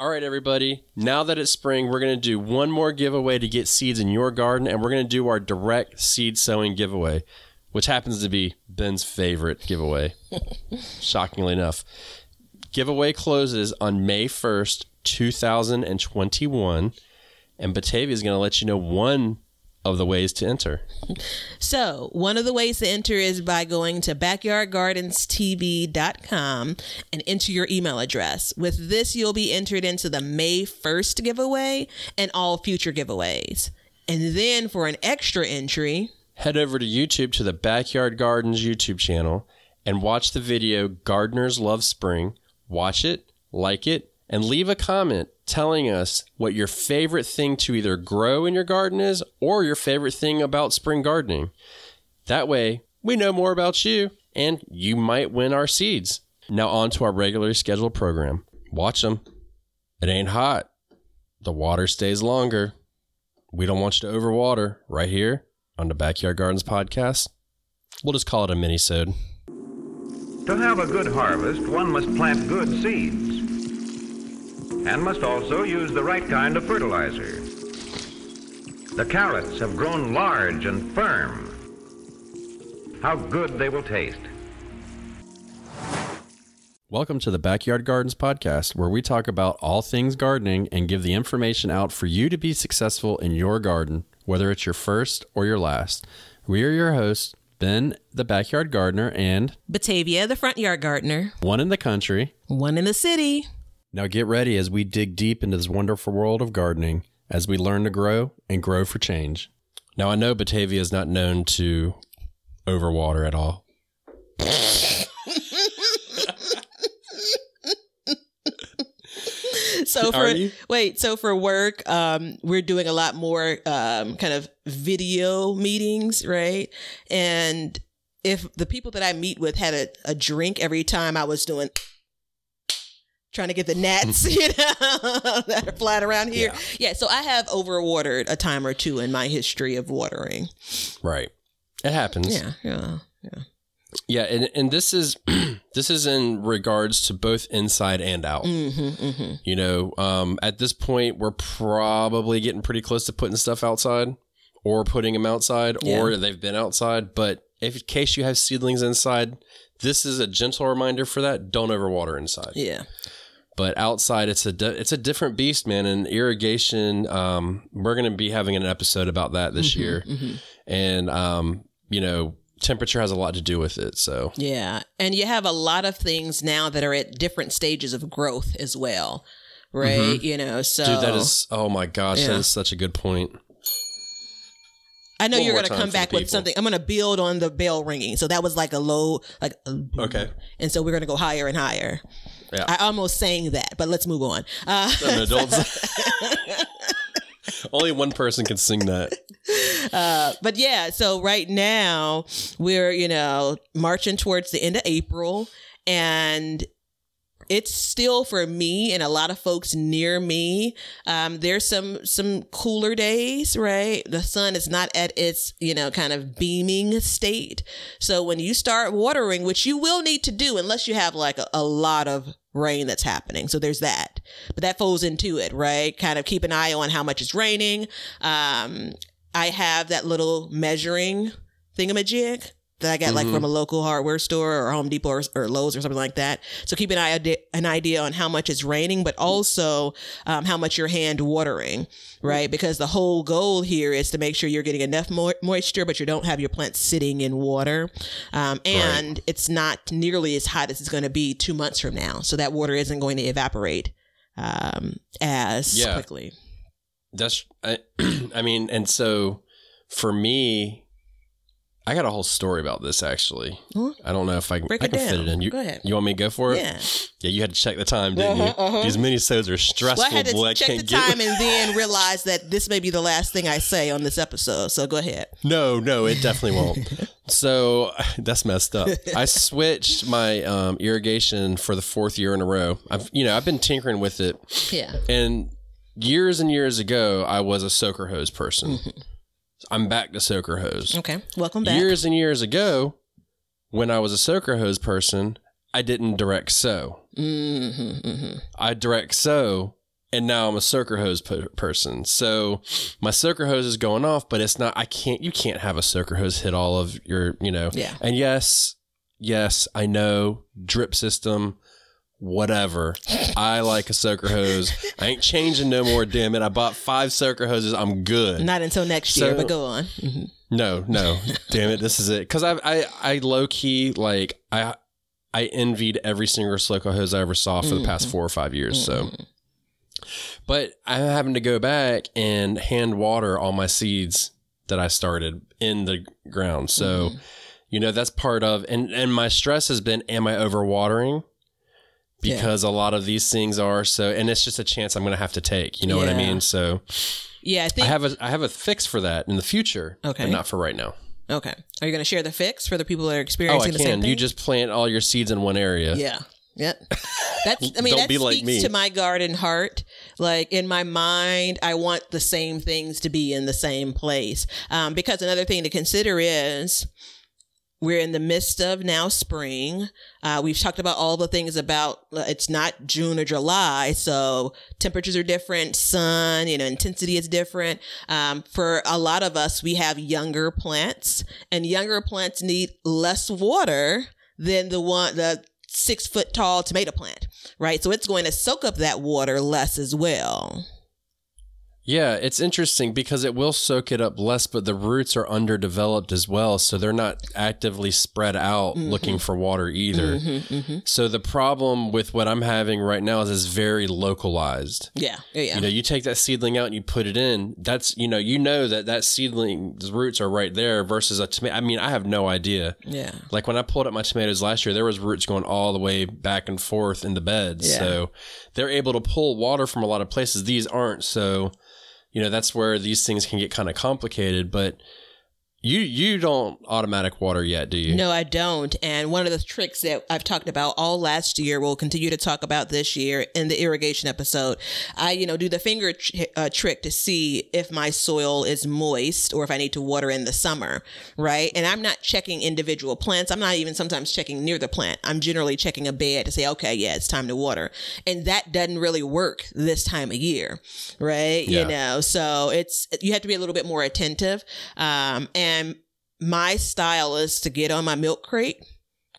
All right, everybody. Now that it's spring, we're going to do one more giveaway to get seeds in your garden, and we're going to do our direct seed sowing giveaway, which happens to be Ben's favorite giveaway, shockingly enough. Giveaway closes on May 1st, 2021, and Batavia is going to let you know one of the ways to enter. So, one of the ways to enter is by going to backyardgardenstv.com and enter your email address. With this, you'll be entered into the May 1st giveaway and all future giveaways. And then for an extra entry, Head over to YouTube to the Backyard Gardens YouTube channel and watch the video Gardeners Love Spring. Watch it, like it, and leave a comment telling us what your favorite thing to either grow in your garden is or your favorite thing about spring gardening. That way, we know more about you and you might win our seeds. Now, on to our regularly scheduled program. Watch them. It ain't hot. The water stays longer. We don't want you to overwater right here on the Backyard Gardens podcast. We'll just call it a mini-sode. To have a good harvest, one must plant good seeds and must also use the right kind of fertilizer. The carrots have grown large and firm. How good they will taste. Welcome to the Backyard Gardens podcast, where we talk about all things gardening and give the information out for you to be successful in your garden, whether it's your first or your last. We are your hosts, Ben, the backyard gardener, and Batavia, the front yard gardener, one in the country. one in the city. Now get ready as we dig deep into this wonderful world of gardening as we learn to grow and grow for change. Now I know Batavia is not known to overwater at all. so for wait, so for work, um, we're doing a lot more um, kind of video meetings, right? And if the people that I meet with had a, a drink every time I was doing trying to get the gnats, you know, that are flying around here. Yeah. so I have overwatered a time or two in my history of watering. Right. It happens. Yeah, yeah, yeah. Yeah, and, and this is this is in regards to both inside and out. Mm-hmm, mm-hmm. You know, um, at this point, we're probably getting pretty close to putting stuff outside, or putting them outside, or they've been outside. But if in case you have seedlings inside, this is a gentle reminder for that. Don't overwater inside. Yeah. But outside, it's a di- it's a different beast, man. And irrigation, um, we're going to be having an episode about that this Mm-hmm, year, and um, you know, temperature has a lot to do with it. So Yeah. And you have a lot of things now that are at different stages of growth as well. Right. You know, so Mm-hmm. Dude, that is oh my gosh, that Yeah. is such a good point. I know one you're more going to time come for the back with people. something. I'm going to build on the bell ringing. So that was like a low, like, uh, Okay. and so we're going to go higher and higher. Yeah. I almost sang that, but let's move on. Uh, No, don't. Only one person can sing that. uh, but yeah, so right now we're, you know, marching towards the end of April and it's still for me and a lot of folks near me. Um, there's some some cooler days, right? The sun is not at its you know kind of beaming state. So when you start watering, which you will need to do unless you have like a, a lot of rain that's happening. So there's that, but that falls into it, right? Kind of keep an eye on how much it's raining. Um, I have that little measuring thingamajig that I got like from a local hardware store or Home Depot or, or Lowe's or something like that. So keep an eye an idea on how much it's raining, but also um, how much you're hand watering, right? Because the whole goal here is to make sure you're getting enough mo- moisture, but you don't have your plants sitting in water, um, and it's not nearly as hot as it's going to be two months from now. So that water isn't going to evaporate um, as Yeah. quickly. That's I, I mean, and so for me, I got a whole story about this actually. Huh? I don't know if I, can- Break I it can fit down. it in. You, Go ahead. you want me to go for it? Yeah. Yeah, you had to check the time, didn't Uh-huh, you? uh-huh. These mini-sodes are stressful, Well, I had to boy. Check the time and then realize that this may be the last thing I say on this episode. So go ahead. No, no, it definitely won't. so that's messed up. I switched my um, irrigation for the fourth year in a row. I've, you know, I've been tinkering with it, Yeah. and years and years ago, I was a soaker hose person. Mm-hmm. I'm back to soaker hose. Okay. Welcome back. Years and years ago, when I was a soaker hose person, I didn't direct sow. Mm-hmm, mm-hmm. I direct sow and now I'm a soaker hose per- person. So my soaker hose is going off, but it's not. I can't. You can't have a soaker hose hit all of your. You know. Yeah. And yes, yes, I know drip system. Whatever. I like a soaker hose. I ain't changing no more. Damn it! I bought five soaker hoses. I'm good. Not until next year, So- but go on. Mhm. No, no. Damn it, this is it. Because I, I, I low key like I, I envied every single soaker hose I ever saw for the past mm-hmm. four or five years. So, mm-hmm. but I'm having to go back and hand water all my seeds that I started in the ground. So, mm-hmm. you know, that's part of and and my stress has been, am I overwatering? Yeah. Because a lot of these things are so, and it's just a chance I'm going to have to take. You know what I mean? So Yeah, I I have a I have a fix for that in the future. Okay. but not for right now. okay. Are you going to share the fix for the people that are Oh, experiencing I the same can. thing? You just plant all your seeds in one area. Yeah. Yep. That's I mean that speaks like me. to my garden heart. Like in my mind, I want the same things to be in the same place. Um, because another thing to consider is we're in the midst of now spring. Uh, we've talked about all the things about uh, it's not June or July, so temperatures are different, sun, you know, intensity is different. Um, for a lot of us, we have younger plants, and younger plants need less water than the one the six foot tall tomato plant, right? So it's going to soak up that water less as well. Yeah, it's interesting because it will soak it up less, but the roots are underdeveloped as well. So they're not actively spread out Mm-hmm. looking for water either. So the problem with what I'm having right now is it's very localized. Yeah, yeah, yeah. You know, you take that seedling out and you put it in. That's you know, you know that that seedling's roots are right there versus a tomato. I mean, I have no idea. yeah. Like when I pulled up my tomatoes last year, there was roots going all the way back and forth in the beds. Yeah. So they're able to pull water from a lot of places. These aren't. So, you know, that's where these things can get kind of complicated. But you you don't automatic water yet, do you? No, I don't. And one of the tricks that I've talked about all last year, we'll continue to talk about this year in the irrigation episode. I, you know, do the finger tr- uh, trick to see if my soil is moist or if I need to water in the summer, right? And I'm not checking individual plants. I'm not even sometimes checking near the plant. I'm generally checking a bed to say, okay, yeah, it's time to water. And that doesn't really work this time of year, right? Yeah. You know, so it's, you have to be a little bit more attentive. Um, and my style is to get on my milk crate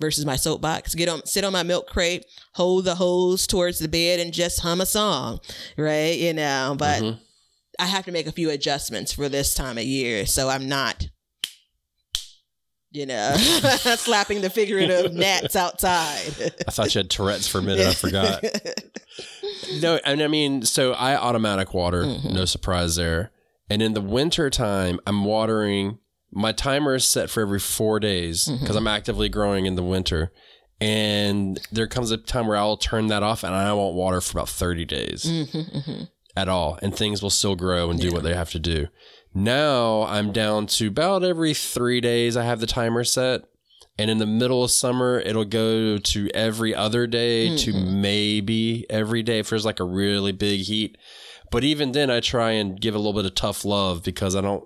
versus my soapbox. Get on, sit on my milk crate, hold the hose towards the bed, and just hum a song, right? You know, but Mhm. I have to make a few adjustments for this time of year, so I'm not, you know, slapping the figurative gnats outside. I thought you had Tourette's for a minute. I forgot. No, and I mean, so I automatic water, Mm-hmm. no surprise there. And in the winter time, I'm watering. My timer is set for every four days because Mm-hmm. I'm actively growing in the winter. And there comes a time where I'll turn that off and I won't water for about 30 days Mm-hmm, at all. And things will still grow and do what they have to do. Now I'm down to about every three days, I have the timer set. And in the middle of summer, it'll go to every other day to maybe every day if there's like a really big heat. But even then, I try and give a little bit of tough love because I don't,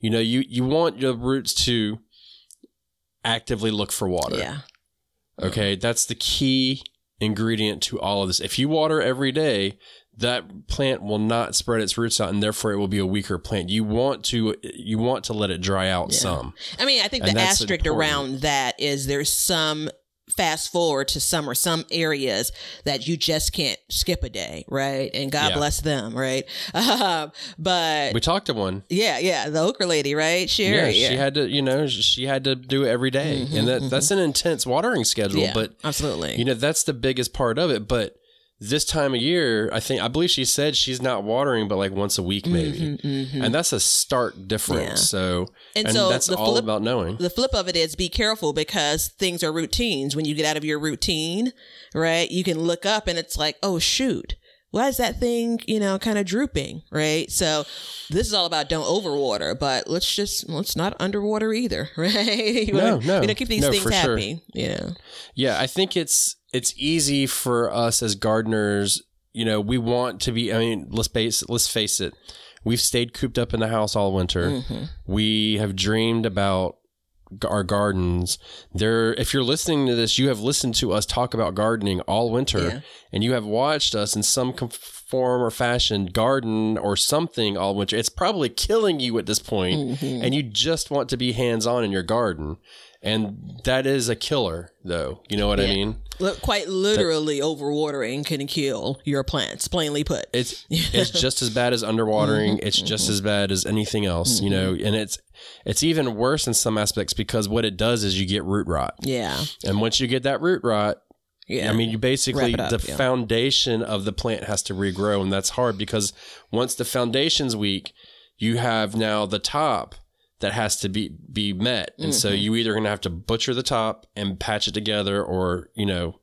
you know, you, you want your roots to actively look for water. yeah, Okay. That's the key ingredient to all of this. If you water every day, that plant will not spread its roots out and therefore it will be a weaker plant. You want to you want to let it dry out Yeah. some. I mean, I think And the asterisk important. around that is there's some fast forward to summer, some areas that you just can't skip a day, right? And God Yeah. bless them, right? Um, but We talked to one. yeah, yeah, the okra lady, right? Sherry, Yeah, yeah, she had to, you know, she had to do it every day. and that that's an intense watering schedule, yeah, but absolutely. you know, that's the biggest part of it, but this time of year, I think I believe she said she's not watering but like once a week maybe. And that's a stark difference. Mm-hmm, Yeah. So And and, so that's all flip- about knowing. the flip of it is be careful because things are routines. When you get out of your routine, right, you can look up and it's like, oh, shoot. Why is that thing, you know, kind of drooping, right? So this is all about don't overwater, but let's just let's not underwater either, right? You No, wanna- no. you know, keep these No, things sure. happy, you know. Yeah, I think it's it's easy for us as gardeners. You know, we want to be. I mean, let's face let's face it. We've stayed cooped up in the house all winter. Mm-hmm. We have dreamed about our gardens, there if you're listening to this, you have listened to us talk about gardening all winter Yeah. and you have watched us in some form or fashion garden or something all winter. It's probably killing you at this point, and you just want to be hands-on in your garden. And that is a killer though. You know what I mean? Look, quite literally, overwatering can kill your plants. Plainly put. It's it's just as bad as underwatering. Mm-hmm. It's just as bad as anything else, you know. And it's it's even worse in some aspects because what it does is you get root rot. yeah, And once you get that root rot, yeah. I mean, you basically up, the yeah. foundation of the plant has to regrow, and that's hard because once the foundation's weak, you have now the top that has to be be met, and so Mm-hmm. you either going to have to butcher the top and patch it together, or you know,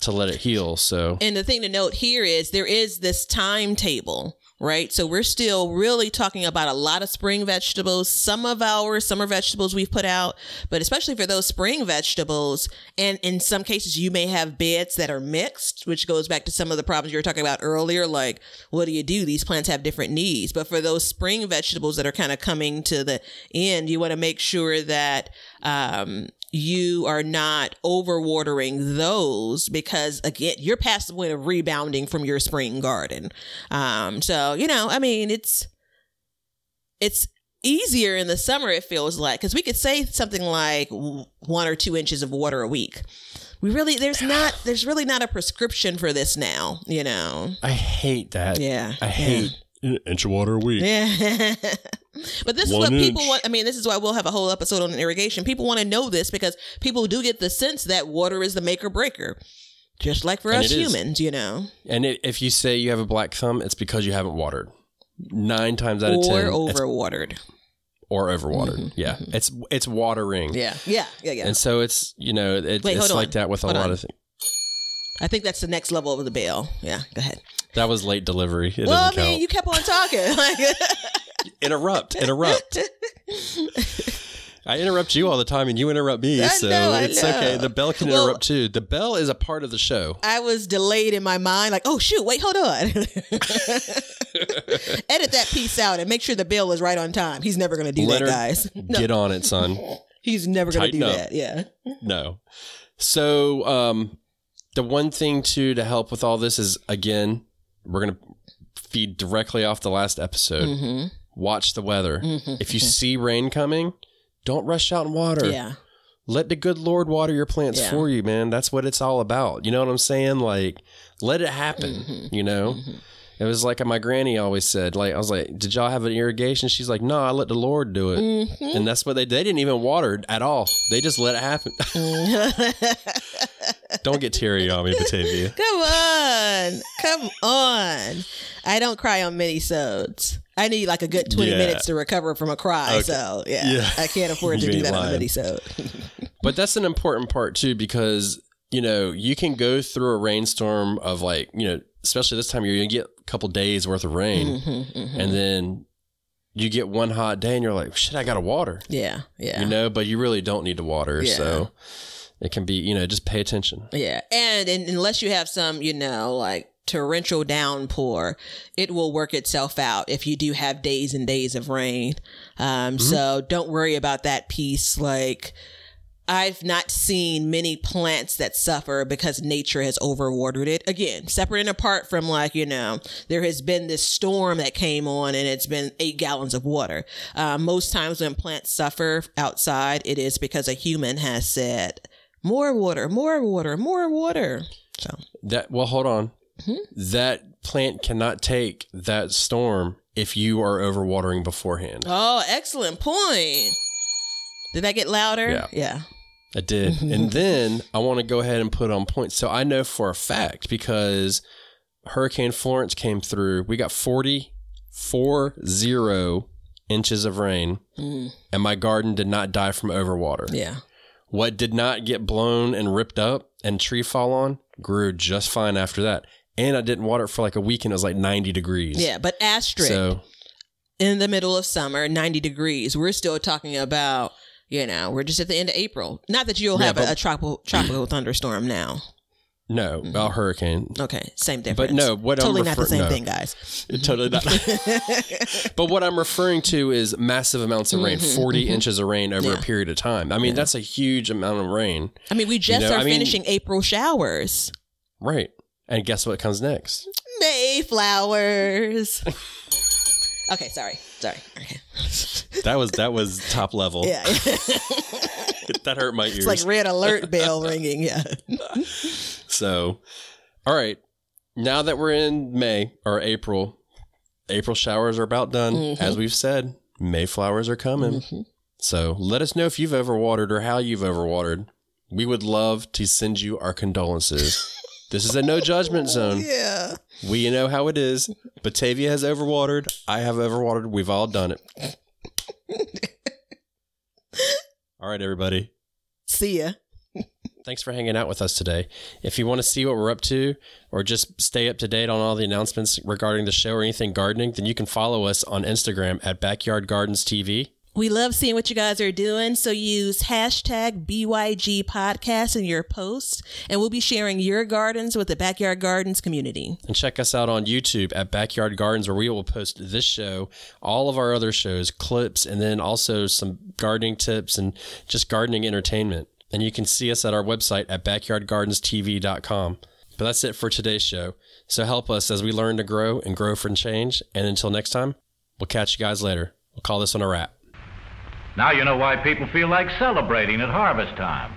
to let it heal. So And the thing to note here is there is this timetable, right? So we're still really talking about a lot of spring vegetables. Some of our summer vegetables we've put out, but especially for those spring vegetables, and in some cases you may have beds that are mixed, which goes back to some of the problems you were talking about earlier. Like, what do you do? These plants have different needs. But for those spring vegetables that are kind of coming to the end, you want to make sure that um, you are not overwatering those because again you're past the point of rebounding from your spring garden um so you know i mean it's it's easier in the summer it feels like because we could say something like one or two inches of water a week we really there's not there's really not a prescription for this now you know I hate that. yeah I yeah. hate an inch of water a week. yeah. but this is One what people want. I mean, this is why we'll have a whole episode on irrigation. People want to know this because people do get the sense that water is the make or breaker. Just like for And us it is. humans, you know, And it, if you say you have a black thumb, it's because you haven't watered. Nine times out of or ten, it's- overwatered. or overwatered. Yeah, it's it's watering. Mm-hmm. Yeah, yeah, yeah, yeah. And so it's you know it, Wait, it's like on. that with a lot on. of things. I think that's the next level of the bell. Yeah, go ahead. That was late delivery. It well, I mean, count. you kept on talking. Interrupt, interrupt. I interrupt you all the time, and you interrupt me. I so know, it's okay. The bell can Well- interrupt too. The bell is a part of the show. I was delayed in my mind, like, oh shoot, wait, hold on. Edit that piece out and make sure the bell is right on time. He's never gonna do Leonard, that, guys. No, Get on it, son. he's never gonna do up. that. Yeah. No. So um, the one thing too to help with all this is again, we're gonna feed directly off the last episode. Mm-hmm. Watch the weather. If you see rain coming, don't rush out and water. Yeah. Let the good Lord water your plants Yeah. for you, man. That's what it's all about. You know what I'm saying? Like, let it happen. Mm-hmm. You know. It was like my granny always said. Like I was like, "Did y'all have an irrigation?" She's like, "No, I let the Lord do it." Mm-hmm. And that's what they they didn't even water at all. They just let it happen. Don't get teary on me, Batavia. Come on. Come on. I don't cry on mini-sodes. I need like a good 20 Yeah. minutes to recover from a cry. Okay. So, yeah, Yeah. I can't afford to do ain't that on a lying. mini sode. But that's an important part too because you know you can go through a rainstorm of like you know especially this time of year you get a couple days worth of rain Mm-hmm, and then you get one hot day and you're like shit I gotta water Yeah. Yeah. you know but you really don't need to water Yeah. so it can be you know just pay attention Yeah. And, and unless you have some, you know, like torrential downpour, it will work itself out if you do have days and days of rain. Um, So don't worry about that piece. Like, I've not seen many plants that suffer because nature has overwatered it. Again, separate and apart from like, you know, there has been this storm that came on and it's been eight gallons of water. Uh, most times when plants suffer outside, it is because a human has said, more water, more water, more water. So, that well hold on That plant cannot take that storm if you are overwatering beforehand oh, excellent point. Did that get louder? Yeah. Yeah. I did. and then I want to go ahead and put on points. So I know for a fact because Hurricane Florence came through, we got 40, four zero inches of rain, mm. and my garden did not die from overwater. Yeah. What did not get blown and ripped up and tree fall on grew just fine after that. And I didn't water it for like a week and it was like 90 degrees. Yeah. But asterisk. So in the middle of summer, 90 degrees. We're still talking about, you know, we're just at the end of April. Not that you'll Yeah, have a, but- a tropical, tropical thunderstorm now. No, a mm-hmm. hurricane. Okay, same difference. But no, what I'm totally not the same no. thing, guys. Totally not. but what I'm referring to is massive amounts of rain, mm-hmm, 40 mm-hmm. inches of rain over a period of time. I mean, that's a huge amount of rain. I mean, we just know, are I mean- finishing April showers. Right. And guess what comes next? Mayflowers. okay, sorry, sorry. Okay. That was that was top level. Yeah, that hurt my ears. it's like red alert bell ringing. Yeah. So, all right. Now that we're in May or April, April showers are about done. Mm-hmm. As we've said, Mayflowers are coming. So let us know if you've overwatered or how you've overwatered. We would love to send you our condolences. this is a no judgment zone. Yeah. We know how it is. Batavia has overwatered. I have overwatered. We've all done it. all right, everybody. See ya. Thanks for hanging out with us today. If you want to see what we're up to or just stay up to date on all the announcements regarding the show or anything gardening, then you can follow us on Instagram at Backyard Gardens TV. We love seeing what you guys are doing. So use hashtag BYG podcast in your posts, and we'll be sharing your gardens with the Backyard Gardens community. And check us out on YouTube at Backyard Gardens, where we will post this show, all of our other shows, clips, and then also some gardening tips and just gardening entertainment. And you can see us at our website at backyardgardenstv.com. But that's it for today's show. So help us as we learn to grow and grow for change. And until next time, we'll catch you guys later. We'll call this one a wrap. Now you know why people feel like celebrating at harvest time.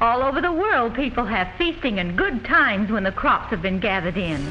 All over the world, people have feasting and good times when the crops have been gathered in.